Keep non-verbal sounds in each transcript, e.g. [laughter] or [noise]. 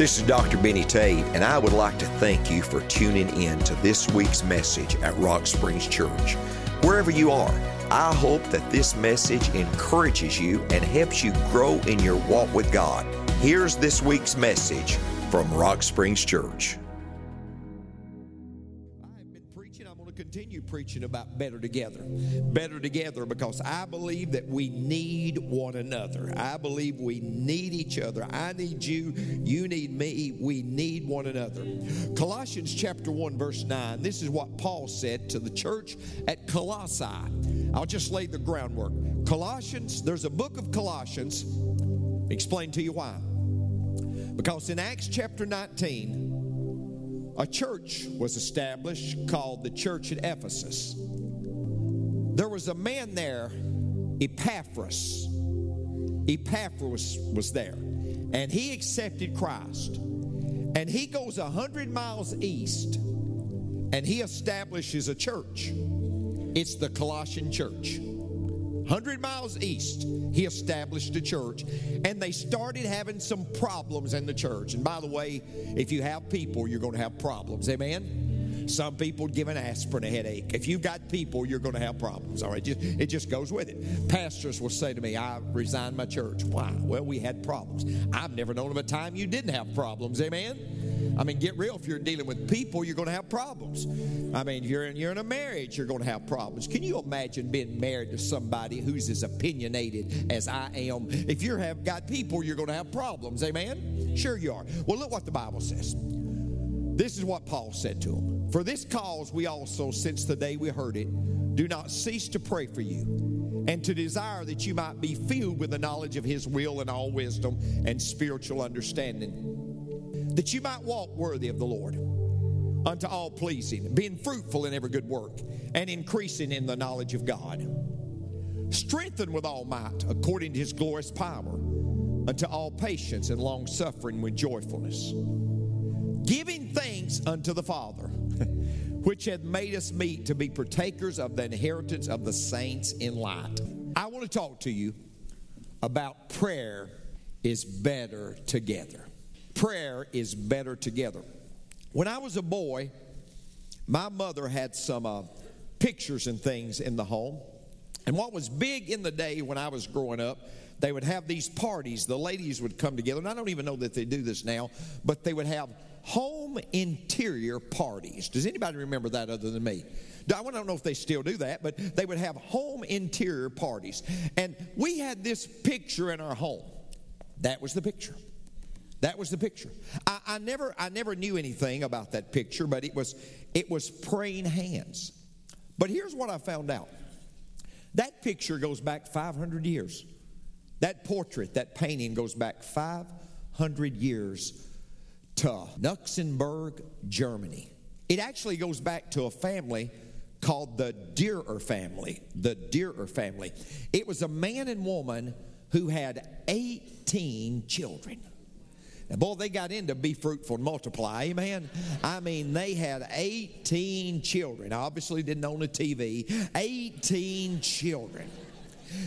This is Dr. Benny Tate, and I would like to thank you for tuning in to this week's message at Rock Springs Church. Wherever you are, I hope that this message encourages you and helps you grow in your walk with God. Here's this week's message from Rock Springs Church. Continue preaching about better together. Better together because I believe that we need one another. I believe we need each other. I need you, you need me, we need one another. Colossians chapter 1 verse 9. This is what Paul said to the church at Colossae. I'll just lay the groundwork. Colossians, there's a book of Colossians. Explain to you why. Because in Acts chapter 19, a church was established called the church at Ephesus. There was a man there, Epaphras. Epaphras was there, and he accepted Christ. And he goes a hundred miles east, and he establishes a church. It's the Colossian church. 100 miles east, he established a church, and they started having some problems in the church. And by the way, if you have people, you're going to have problems. Amen? Some people give an aspirin a headache. If you've got people, you're going to have problems. All right, it just goes with it. Pastors will say to me, "I resigned my church." Why? Well, we had problems. I've never known of a time you didn't have problems. Amen. I mean, get real. If you're dealing with people, you're going to have problems. I mean, you're in, you're in a marriage, you're going to have problems. Can you imagine being married to somebody who's as opinionated as I am? If you have got people, you're going to have problems. Amen. Sure you are. Well, look what the Bible says. This is what Paul said to him. For this cause we also, since the day we heard it, do not cease to pray for you and to desire that you might be filled with the knowledge of his will and all wisdom and spiritual understanding, that you might walk worthy of the Lord unto all pleasing, being fruitful in every good work and increasing in the knowledge of God. Strengthened with all might according to his glorious power unto all patience and long suffering with joyfulness giving thanks unto the Father, [laughs] which hath made us meet to be partakers of the inheritance of the saints in light. I want to talk to you about prayer is better together. Prayer is better together. When I was a boy, my mother had some uh, pictures and things in the home. And what was big in the day when I was growing up, they would have these parties. The ladies would come together, and I don't even know that they do this now, but they would have home interior parties. Does anybody remember that other than me? I don't know if they still do that, but they would have home interior parties. And we had this picture in our home. That was the picture. That was the picture. I, I, never, I never knew anything about that picture, but it was, it was praying hands. But here's what I found out. That picture goes back 500 years. That portrait, that painting goes back 500 years to Luxembourg, Germany. It actually goes back to a family called the Dürer family. The Dürer family. It was a man and woman who had 18 children. Boy, they got into be fruitful and multiply. Amen. I mean, they had 18 children. Obviously, didn't own a TV. 18 children.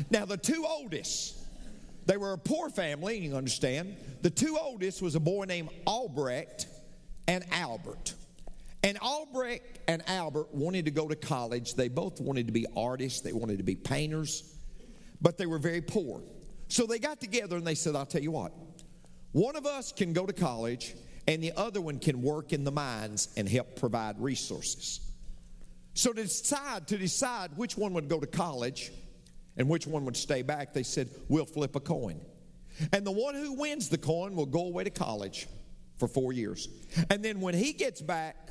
Now, the two oldest, they were a poor family, you understand. The two oldest was a boy named Albrecht and Albert. And Albrecht and Albert wanted to go to college. They both wanted to be artists, they wanted to be painters, but they were very poor. So they got together and they said, I'll tell you what, one of us can go to college and the other one can work in the mines and help provide resources. So to decide to decide which one would go to college and which one would stay back, they said, We'll flip a coin. And the one who wins the coin will go away to college for four years. And then when he gets back,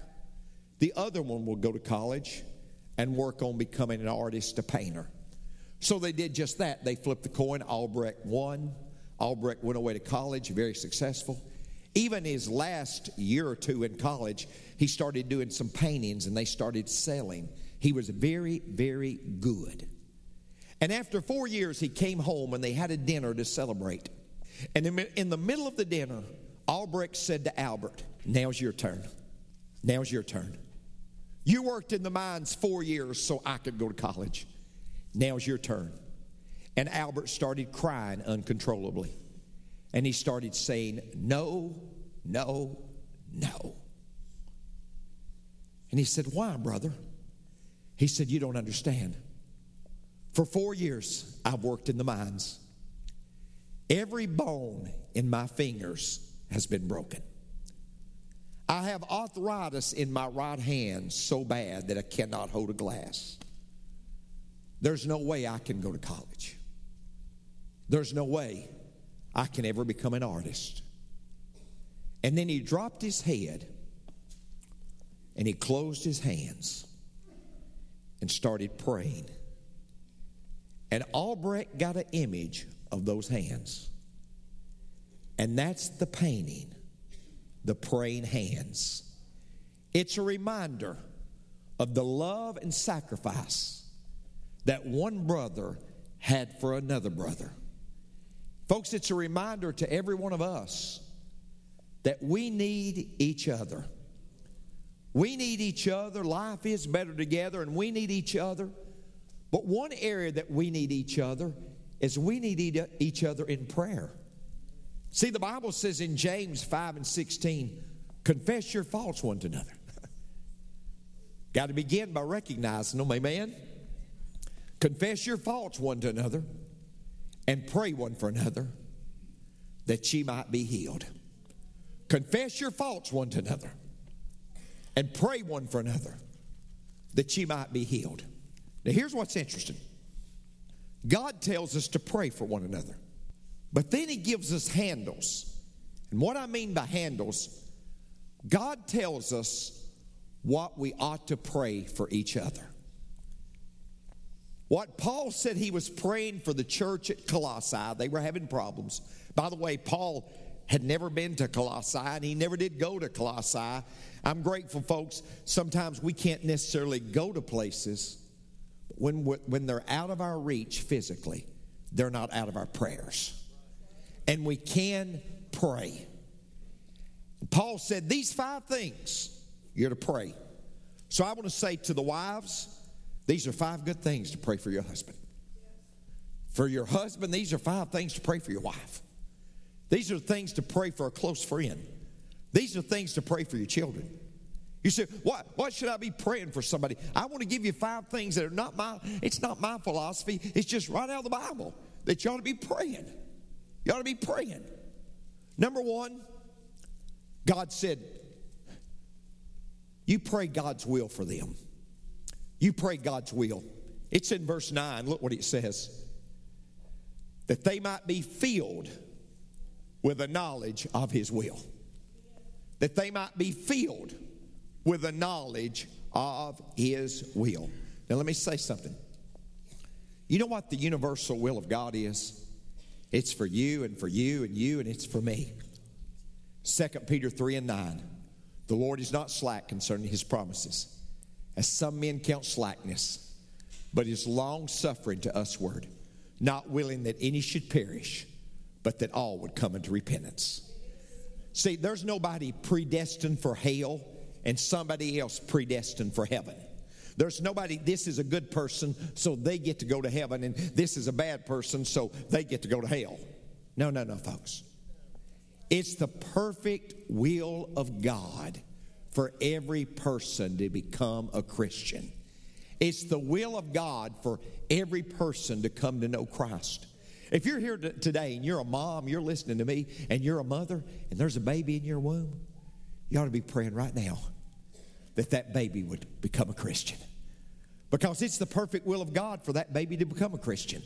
the other one will go to college and work on becoming an artist, a painter. So they did just that. They flipped the coin. Albrecht won. Albrecht went away to college, very successful. Even his last year or two in college, he started doing some paintings and they started selling. He was very, very good. And after four years, he came home and they had a dinner to celebrate. And in the middle of the dinner, Albrecht said to Albert, Now's your turn. Now's your turn. You worked in the mines four years so I could go to college. Now's your turn. And Albert started crying uncontrollably. And he started saying, No, no, no. And he said, Why, brother? He said, You don't understand. For four years, I've worked in the mines. Every bone in my fingers has been broken. I have arthritis in my right hand so bad that I cannot hold a glass. There's no way I can go to college. There's no way I can ever become an artist. And then he dropped his head and he closed his hands and started praying. And Albrecht got an image of those hands. And that's the painting, the praying hands. It's a reminder of the love and sacrifice that one brother had for another brother. Folks, it's a reminder to every one of us that we need each other. We need each other. Life is better together, and we need each other. But one area that we need each other is we need each other in prayer. See, the Bible says in James 5 and 16, confess your faults one to another. [laughs] Got to begin by recognizing them, amen? Confess your faults one to another and pray one for another that ye might be healed. Confess your faults one to another and pray one for another that ye might be healed. Now, here's what's interesting God tells us to pray for one another, but then He gives us handles. And what I mean by handles, God tells us what we ought to pray for each other. What Paul said he was praying for the church at Colossae, they were having problems. By the way, Paul had never been to Colossae and he never did go to Colossae. I'm grateful, folks. Sometimes we can't necessarily go to places when, when they're out of our reach physically, they're not out of our prayers. And we can pray. Paul said, These five things you're to pray. So I want to say to the wives, these are five good things to pray for your husband. For your husband, these are five things to pray for your wife. These are things to pray for a close friend. These are things to pray for your children. You say, what, what should I be praying for somebody? I want to give you five things that are not my, it's not my philosophy. It's just right out of the Bible that you ought to be praying. You ought to be praying. Number one, God said, you pray God's will for them. You pray God's will. It's in verse 9. Look what it says. That they might be filled with a knowledge of his will. That they might be filled with a knowledge of His will. Now, let me say something. You know what the universal will of God is? It's for you and for you and you, and it's for me. 2 Peter 3 and 9. The Lord is not slack concerning his promises, as some men count slackness, but is long suffering to usward, not willing that any should perish, but that all would come into repentance. See, there's nobody predestined for hell and somebody else predestined for heaven. There's nobody, this is a good person, so they get to go to heaven, and this is a bad person, so they get to go to hell. No, no, no, folks. It's the perfect will of God for every person to become a Christian. It's the will of God for every person to come to know Christ. If you're here today and you're a mom, you're listening to me, and you're a mother, and there's a baby in your womb, you ought to be praying right now that that baby would become a Christian. Because it's the perfect will of God for that baby to become a Christian.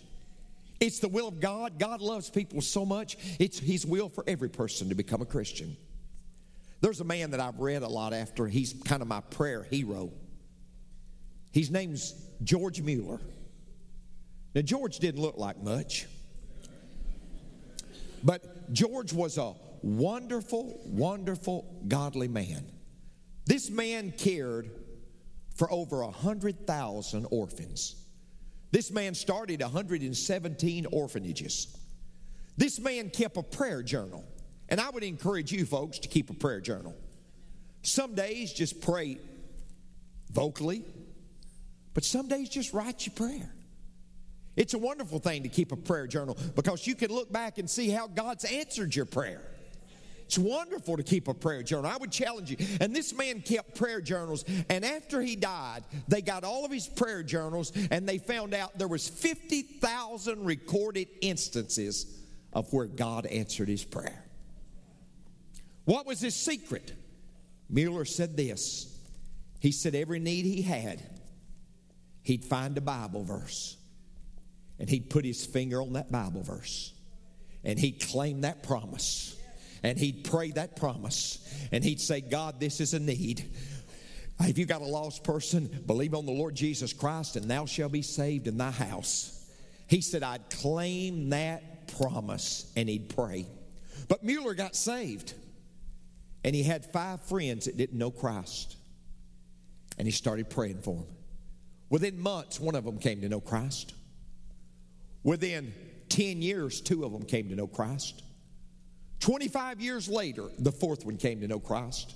It's the will of God. God loves people so much, it's His will for every person to become a Christian. There's a man that I've read a lot after. He's kind of my prayer hero. His name's George Mueller. Now, George didn't look like much, but George was a wonderful, wonderful, godly man. This man cared for over 100,000 orphans. This man started 117 orphanages. This man kept a prayer journal. And I would encourage you folks to keep a prayer journal. Some days just pray vocally, but some days just write your prayer. It's a wonderful thing to keep a prayer journal because you can look back and see how God's answered your prayer. It's wonderful to keep a prayer journal. I would challenge you. And this man kept prayer journals. And after he died, they got all of his prayer journals and they found out there was 50,000 recorded instances of where God answered his prayer. What was his secret? Mueller said this. He said every need he had, he'd find a Bible verse and he'd put his finger on that Bible verse and he'd claim that promise and he'd pray that promise and he'd say, God, this is a need. If you got a lost person, believe on the Lord Jesus Christ and thou shalt be saved in thy house. He said, I'd claim that promise and he'd pray. But Mueller got saved and he had five friends that didn't know Christ. And he started praying for them. Within months, one of them came to know Christ. Within 10 years, two of them came to know Christ. 25 years later, the fourth one came to know Christ.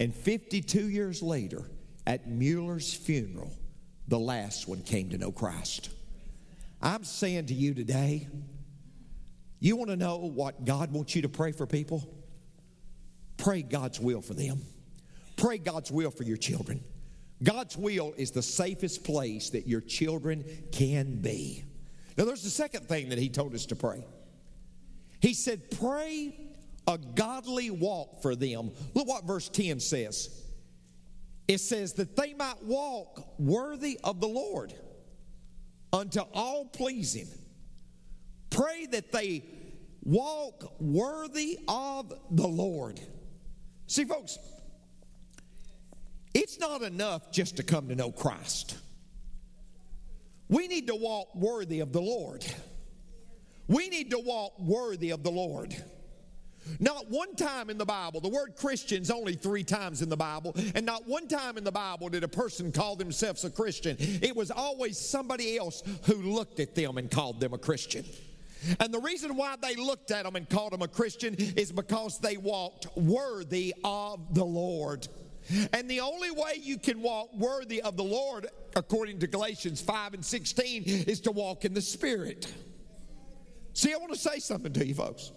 And 52 years later, at Mueller's funeral, the last one came to know Christ. I'm saying to you today, you want to know what God wants you to pray for people? Pray God's will for them. Pray God's will for your children. God's will is the safest place that your children can be. Now, there's the second thing that He told us to pray. He said, Pray a godly walk for them. Look what verse 10 says. It says that they might walk worthy of the Lord unto all pleasing. Pray that they walk worthy of the Lord. See, folks, it's not enough just to come to know Christ. We need to walk worthy of the Lord. We need to walk worthy of the Lord. Not one time in the Bible, the word Christian's only three times in the Bible, and not one time in the Bible did a person call themselves a Christian. It was always somebody else who looked at them and called them a Christian. And the reason why they looked at them and called them a Christian is because they walked worthy of the Lord. And the only way you can walk worthy of the Lord, according to Galatians 5 and 16, is to walk in the Spirit. See, I want to say something to you folks.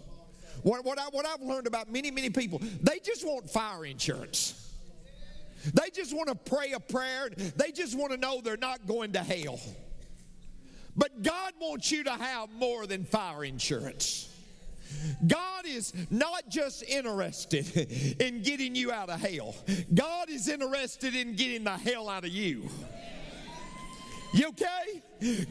What, what, I, what I've learned about many, many people, they just want fire insurance. They just want to pray a prayer. They just want to know they're not going to hell. But God wants you to have more than fire insurance. God is not just interested [laughs] in getting you out of hell, God is interested in getting the hell out of you. You okay?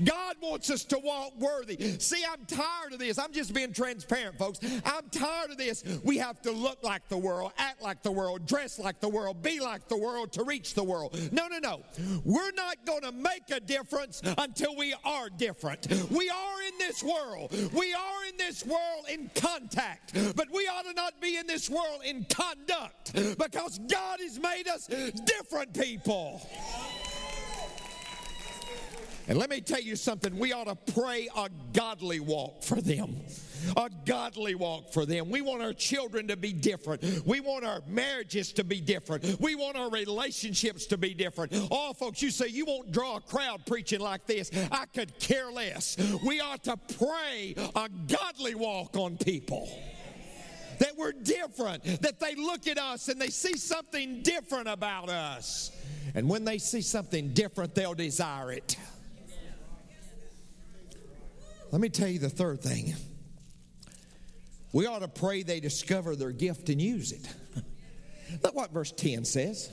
God wants us to walk worthy. See, I'm tired of this. I'm just being transparent, folks. I'm tired of this. We have to look like the world, act like the world, dress like the world, be like the world to reach the world. No, no, no. We're not going to make a difference until we are different. We are in this world. We are in this world in contact, but we ought to not be in this world in conduct because God has made us different people. And let me tell you something, we ought to pray a godly walk for them. A godly walk for them. We want our children to be different. We want our marriages to be different. We want our relationships to be different. Oh, folks, you say you won't draw a crowd preaching like this. I could care less. We ought to pray a godly walk on people that we're different, that they look at us and they see something different about us. And when they see something different, they'll desire it. Let me tell you the third thing. We ought to pray they discover their gift and use it. [laughs] Look what verse 10 says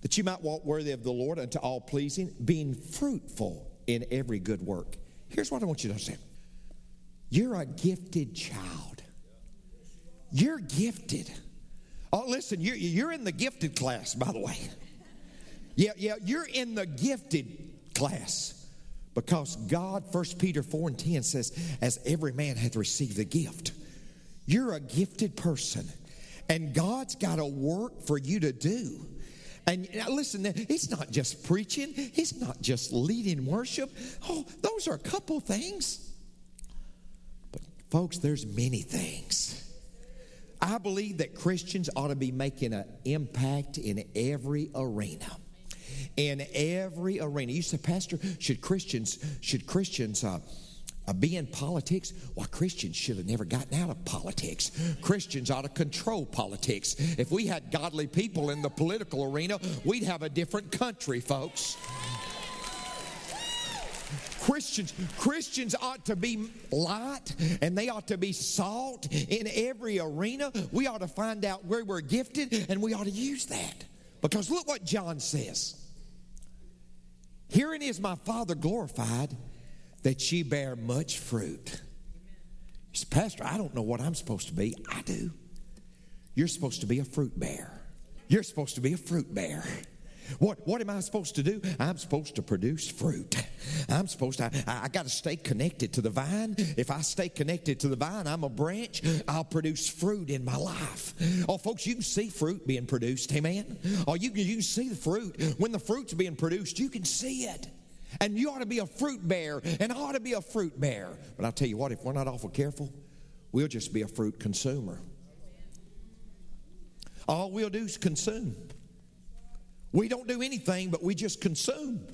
that you might walk worthy of the Lord unto all pleasing, being fruitful in every good work. Here's what I want you to understand you're a gifted child. You're gifted. Oh, listen, you're, you're in the gifted class, by the way. Yeah, yeah, you're in the gifted class. Because God, 1 Peter 4 and 10 says, as every man hath received a gift. You're a gifted person. And God's got a work for you to do. And listen, it's not just preaching, it's not just leading worship. Oh, those are a couple things. But folks, there's many things. I believe that Christians ought to be making an impact in every arena in every arena. You said, Pastor, should Christians should Christians uh, uh, be in politics? Well, Christians should have never gotten out of politics. Christians ought to control politics. If we had godly people in the political arena, we'd have a different country, folks. Christians, Christians ought to be light and they ought to be salt in every arena. We ought to find out where we're gifted and we ought to use that. Because look what John says. Herein is my Father glorified that ye bear much fruit. Pastor, I don't know what I'm supposed to be. I do. You're supposed to be a fruit bearer. You're supposed to be a fruit bearer. What, what am I supposed to do? I'm supposed to produce fruit. I'm supposed to, I, I got to stay connected to the vine. If I stay connected to the vine, I'm a branch, I'll produce fruit in my life. Oh, folks, you can see fruit being produced, amen? Oh, you can, you can see the fruit. When the fruit's being produced, you can see it. And you ought to be a fruit bearer, and I ought to be a fruit bearer. But I'll tell you what, if we're not awful careful, we'll just be a fruit consumer. All we'll do is consume. We don't do anything, but we just consume.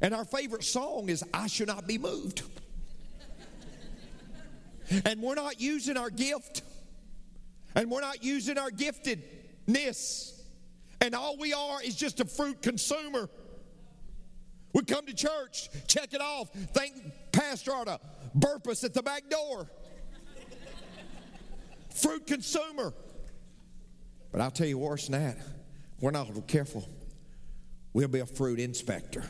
And our favorite song is I Shall Not Be Moved. and we're not using our gift, and we're not using our giftedness. And all we are is just a fruit consumer. We come to church, check it off, think Pastor to burp us at the back door. fruit consumer. But I'll tell you worse than that we're not careful, we'll be a fruit inspector.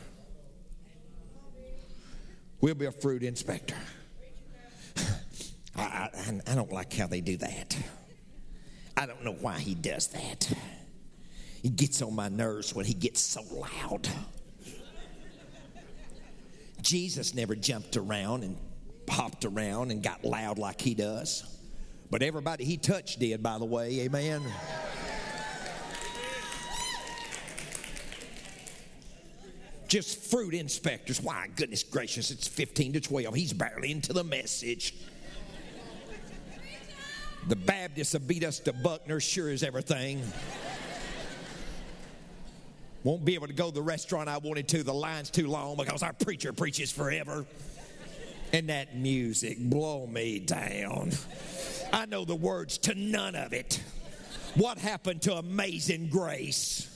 We'll be a fruit inspector. I, I, I don't like how they do that. I don't know why he does that. He gets on my nerves when he gets so loud. Jesus never jumped around and hopped around and got loud like he does. But everybody he touched did, by the way. Amen. Just fruit inspectors. Why, goodness gracious, it's 15 to 12. He's barely into the message. The Baptists have beat us to Buckner, sure as everything. Won't be able to go to the restaurant I wanted to. The line's too long because our preacher preaches forever. And that music blow me down. I know the words to none of it. What happened to Amazing Grace?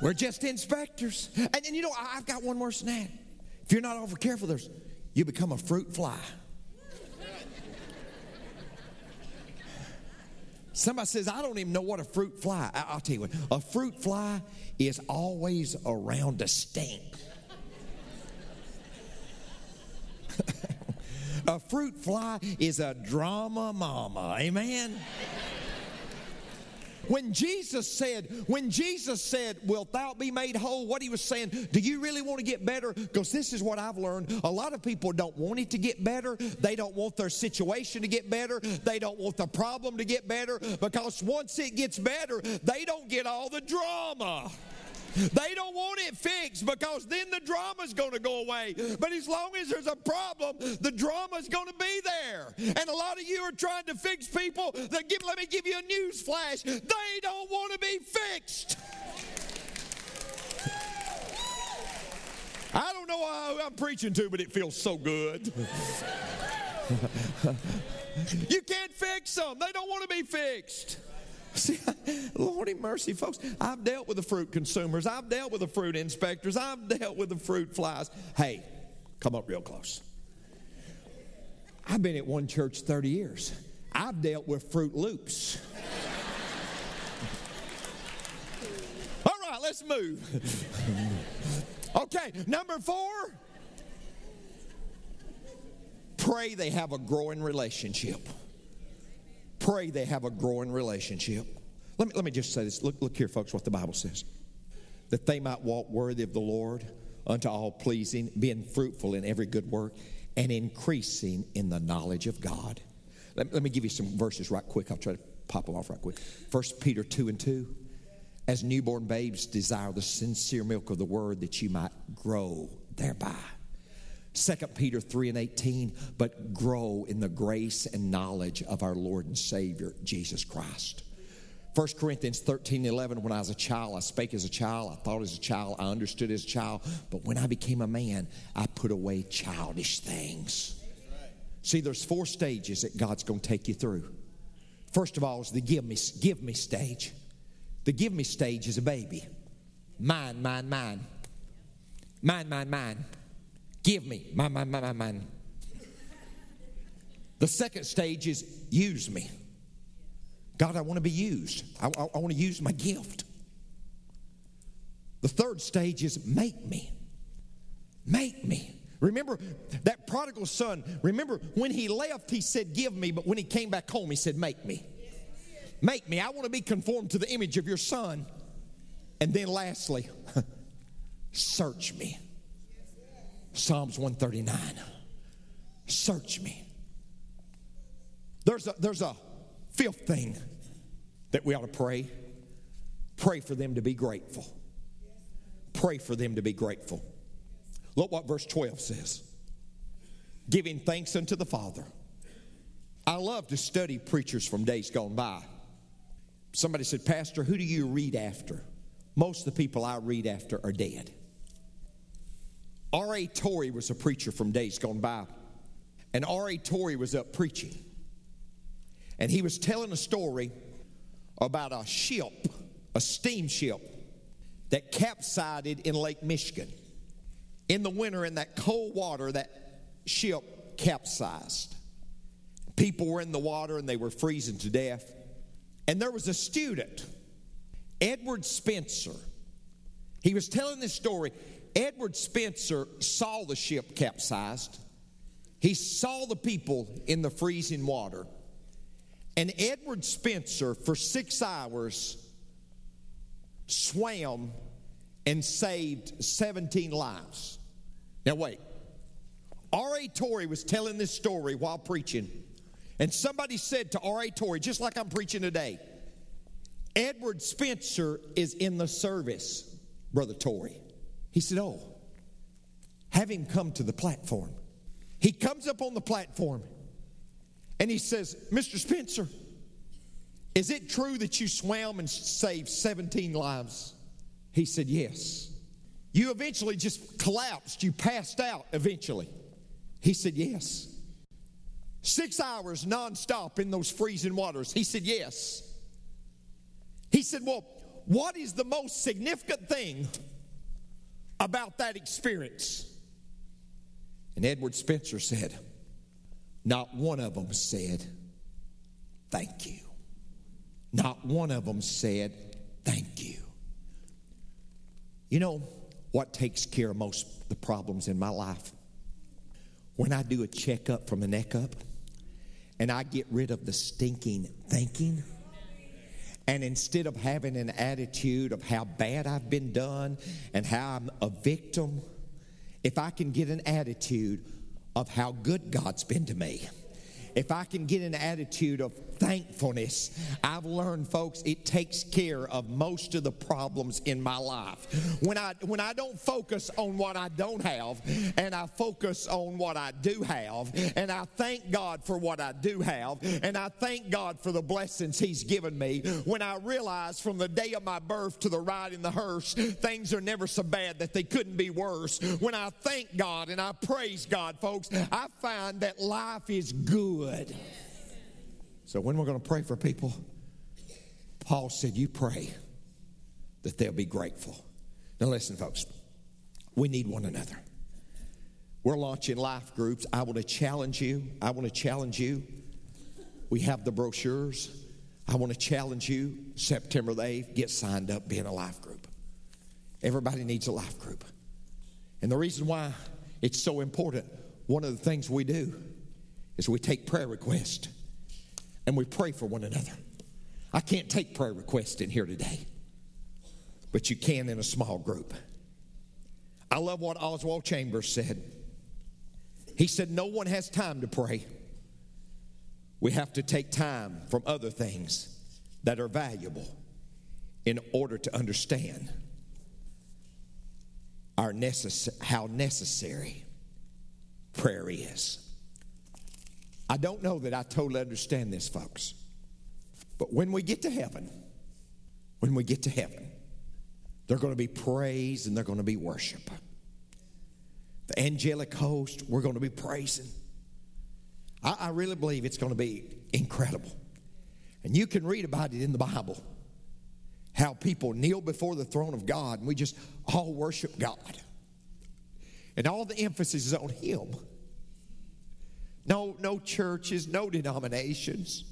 We're just inspectors. And, and you know, I've got one more snack. If you're not over careful, there's you become a fruit fly. Somebody says, I don't even know what a fruit fly. I'll tell you what, a fruit fly is always around a stink. [laughs] a fruit fly is a drama mama. Amen. When Jesus said, when Jesus said, Wilt thou be made whole? What he was saying, do you really want to get better? Because this is what I've learned. A lot of people don't want it to get better. They don't want their situation to get better. They don't want the problem to get better. Because once it gets better, they don't get all the drama. They don't want it fixed because then the drama's going to go away. But as long as there's a problem, the drama's going to be there. And a lot of you are trying to fix people that give, let me give you a news flash. They don't want to be fixed. I don't know who I'm preaching to, but it feels so good. [laughs] you can't fix them. They don't want to be fixed. See, [laughs] Lordy mercy, folks. I've dealt with the fruit consumers. I've dealt with the fruit inspectors. I've dealt with the fruit flies. Hey, come up real close. I've been at one church 30 years. I've dealt with Fruit Loops. [laughs] All right, let's move. [laughs] okay, number four. Pray they have a growing relationship pray they have a growing relationship. Let me, let me just say this. Look, look here, folks, what the Bible says. That they might walk worthy of the Lord unto all pleasing, being fruitful in every good work, and increasing in the knowledge of God. Let, let me give you some verses right quick. I'll try to pop them off right quick. First Peter 2 and 2. As newborn babes desire the sincere milk of the word that you might grow thereby. 2 Peter 3 and 18, but grow in the grace and knowledge of our Lord and Savior, Jesus Christ. 1 Corinthians 13 11, when I was a child, I spake as a child, I thought as a child, I understood as a child, but when I became a man, I put away childish things. See, there's four stages that God's going to take you through. First of all is the give me, give me stage. The give me stage is a baby. Mine, mine, mine. Mine, mine, mine. Give me. Mine, mine, mine, mine, mine. The second stage is use me. God, I want to be used. I, I, I want to use my gift. The third stage is make me. Make me. Remember that prodigal son, remember when he left, he said, Give me, but when he came back home, he said, Make me. Make me. I want to be conformed to the image of your son. And then lastly, [laughs] search me. Psalms 139. Search me. There's a, there's a fifth thing that we ought to pray pray for them to be grateful. Pray for them to be grateful. Look what verse 12 says giving thanks unto the Father. I love to study preachers from days gone by. Somebody said, Pastor, who do you read after? Most of the people I read after are dead. R.A. Torrey was a preacher from days gone by. And R.A. Torrey was up preaching. And he was telling a story about a ship, a steamship, that capsized in Lake Michigan. In the winter, in that cold water, that ship capsized. People were in the water and they were freezing to death. And there was a student, Edward Spencer. He was telling this story. Edward Spencer saw the ship capsized. He saw the people in the freezing water. And Edward Spencer, for six hours, swam and saved 17 lives. Now, wait. R.A. Torrey was telling this story while preaching, and somebody said to R.A. Torrey, just like I'm preaching today, Edward Spencer is in the service, Brother Torrey. He said, Oh, have him come to the platform. He comes up on the platform and he says, Mr. Spencer, is it true that you swam and saved 17 lives? He said, Yes. You eventually just collapsed. You passed out eventually. He said, Yes. Six hours nonstop in those freezing waters. He said, Yes. He said, Well, what is the most significant thing about that experience? And Edward Spencer said, Not one of them said, Thank you. Not one of them said, Thank you. You know what takes care of most of the problems in my life? When I do a checkup from the neck up and I get rid of the stinking thinking. And instead of having an attitude of how bad I've been done and how I'm a victim, if I can get an attitude of how good God's been to me, if I can get an attitude of thankfulness, I've learned, folks, it takes care of most of the problems in my life. When I when I don't focus on what I don't have, and I focus on what I do have, and I thank God for what I do have, and I thank God for the blessings He's given me. When I realize from the day of my birth to the ride in the hearse, things are never so bad that they couldn't be worse. When I thank God and I praise God, folks, I find that life is good. So when we're going to pray for people, Paul said, You pray that they'll be grateful. Now, listen, folks, we need one another. We're launching life groups. I want to challenge you. I want to challenge you. We have the brochures. I want to challenge you September the 8th, get signed up, be in a life group. Everybody needs a life group. And the reason why it's so important, one of the things we do is we take prayer requests and we pray for one another. I can't take prayer requests in here today, but you can in a small group. I love what Oswald Chambers said. He said, No one has time to pray. We have to take time from other things that are valuable in order to understand our necess- how necessary prayer is. I don't know that I totally understand this, folks. But when we get to heaven, when we get to heaven. They're going to be praise and they're going to be worship. The angelic host, we're going to be praising. I, I really believe it's going to be incredible. And you can read about it in the Bible how people kneel before the throne of God and we just all worship God. And all the emphasis is on Him. No, no churches, no denominations.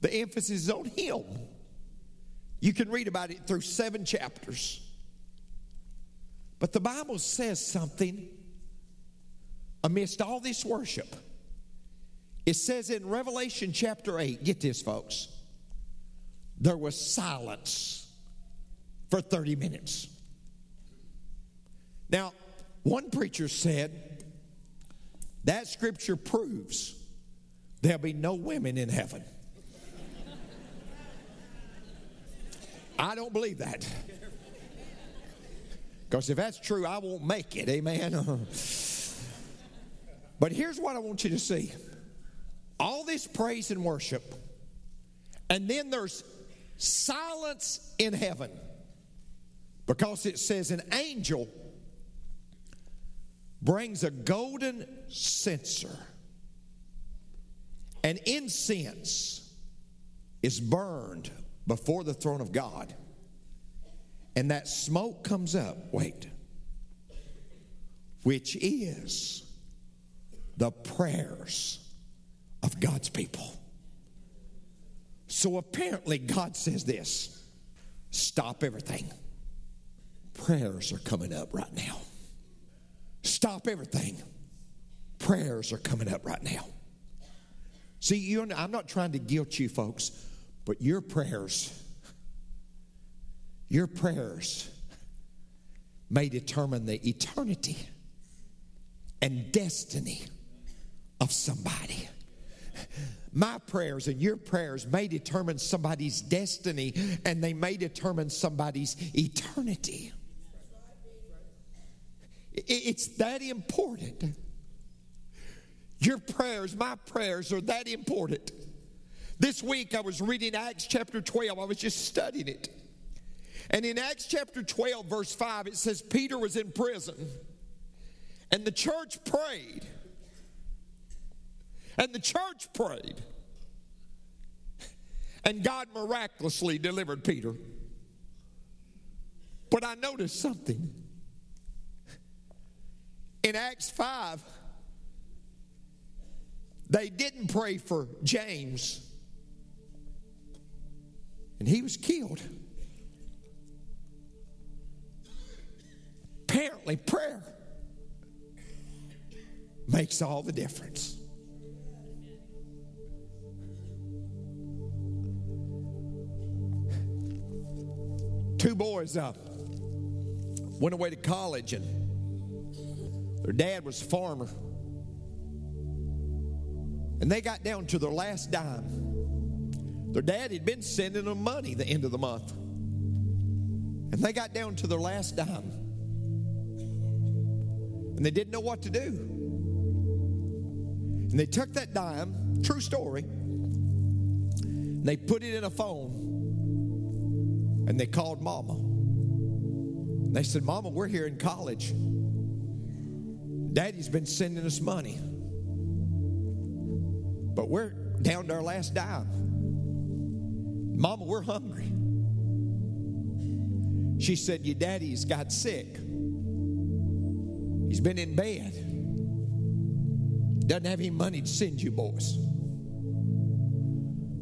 The emphasis is on Him. You can read about it through seven chapters. But the Bible says something amidst all this worship. It says in Revelation chapter 8, get this, folks, there was silence for 30 minutes. Now, one preacher said that scripture proves there'll be no women in heaven. I don't believe that. Because if that's true, I won't make it. Amen. [laughs] but here's what I want you to see all this praise and worship, and then there's silence in heaven. Because it says an angel brings a golden censer, and incense is burned before the throne of God. And that smoke comes up, wait, which is the prayers of God's people. So apparently, God says this stop everything. Prayers are coming up right now. Stop everything. Prayers are coming up right now. See, you, I'm not trying to guilt you, folks. But your prayers, your prayers may determine the eternity and destiny of somebody. My prayers and your prayers may determine somebody's destiny and they may determine somebody's eternity. It's that important. Your prayers, my prayers, are that important. This week I was reading Acts chapter 12. I was just studying it. And in Acts chapter 12, verse 5, it says Peter was in prison. And the church prayed. And the church prayed. And God miraculously delivered Peter. But I noticed something. In Acts 5, they didn't pray for James and he was killed. Apparently, prayer makes all the difference. Two boys uh, went away to college, and their dad was a farmer. And they got down to their last dime. Their dad had been sending them money the end of the month. And they got down to their last dime. And they didn't know what to do. And they took that dime, true story, and they put it in a phone and they called mama. And they said, Mama, we're here in college. Daddy's been sending us money. But we're down to our last dime. Mama, we're hungry. She said, Your daddy's got sick. He's been in bed. Doesn't have any money to send you boys.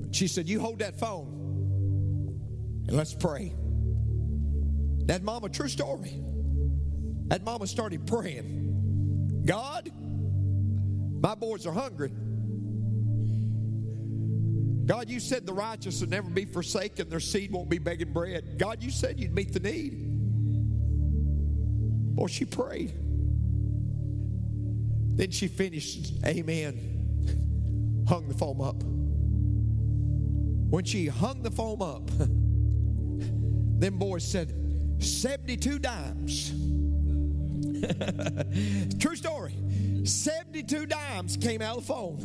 But she said, You hold that phone and let's pray. That mama, true story. That mama started praying. God, my boys are hungry. God, you said the righteous will never be forsaken, their seed won't be begging bread. God, you said you'd meet the need. Boy, she prayed. Then she finished, Amen. Hung the foam up. When she hung the foam up, [laughs] them boys said, 72 dimes. [laughs] True story. 72 dimes came out of the phone.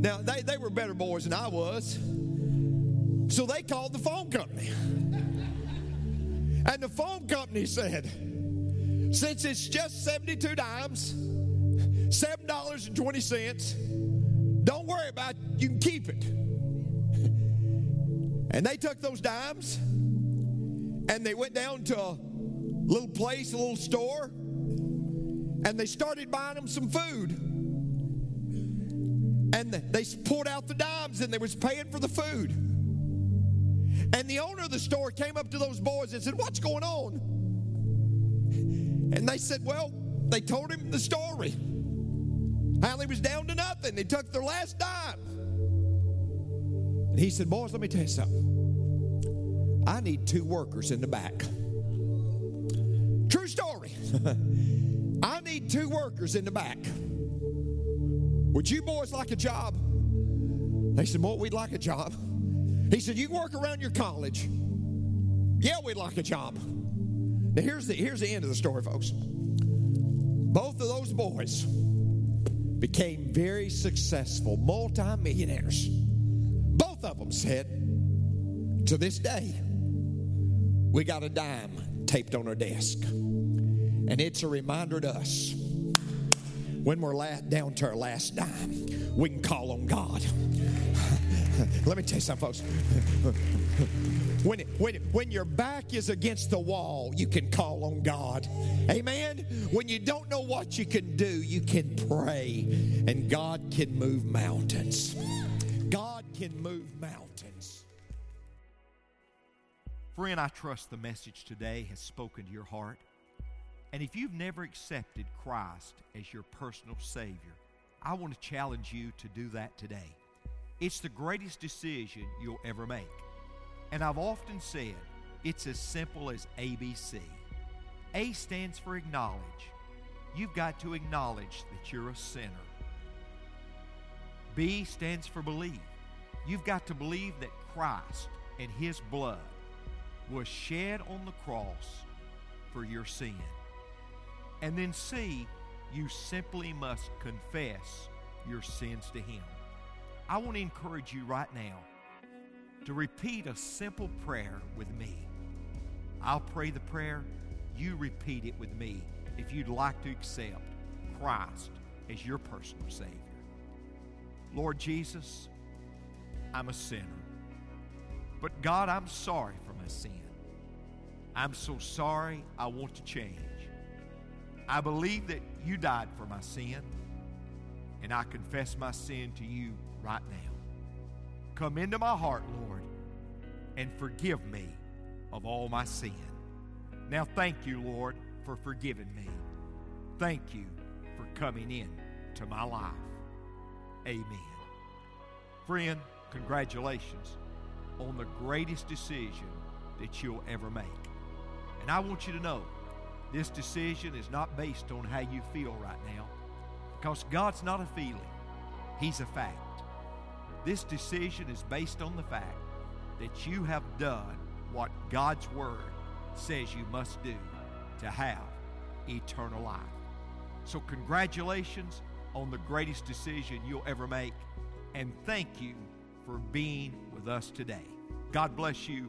Now, they, they were better boys than I was. So they called the phone company. And the phone company said, since it's just 72 dimes, $7.20, don't worry about it, you can keep it. And they took those dimes and they went down to little place, a little store, and they started buying them some food. And they pulled out the dimes and they was paying for the food. And the owner of the store came up to those boys and said, What's going on? And they said, Well, they told him the story. How they was down to nothing. They took their last dime. And he said, Boys, let me tell you something. I need two workers in the back. True story. [laughs] I need two workers in the back. Would you boys like a job? They said, Well, we'd like a job. He said, You work around your college. Yeah, we'd like a job. Now here's the here's the end of the story, folks. Both of those boys became very successful multimillionaires. Both of them said, to this day, we got a dime taped on our desk. And it's a reminder to us when we're down to our last dime, we can call on God. [laughs] Let me tell you something, folks. When, when, when your back is against the wall, you can call on God. Amen? When you don't know what you can do, you can pray, and God can move mountains. God can move mountains. Friend, I trust the message today has spoken to your heart. And if you've never accepted Christ as your personal Savior, I want to challenge you to do that today. It's the greatest decision you'll ever make. And I've often said it's as simple as ABC. A stands for acknowledge. You've got to acknowledge that you're a sinner. B stands for believe. You've got to believe that Christ and His blood was shed on the cross for your sin. And then C, you simply must confess your sins to Him. I want to encourage you right now to repeat a simple prayer with me. I'll pray the prayer, you repeat it with me if you'd like to accept Christ as your personal Savior. Lord Jesus, I'm a sinner. But God, I'm sorry for sin. I'm so sorry I want to change. I believe that you died for my sin, and I confess my sin to you right now. Come into my heart, Lord, and forgive me of all my sin. Now, thank you, Lord, for forgiving me. Thank you for coming in to my life. Amen. Friend, congratulations on the greatest decision that you'll ever make. And I want you to know this decision is not based on how you feel right now because God's not a feeling, He's a fact. This decision is based on the fact that you have done what God's Word says you must do to have eternal life. So, congratulations on the greatest decision you'll ever make, and thank you for being with us today. God bless you,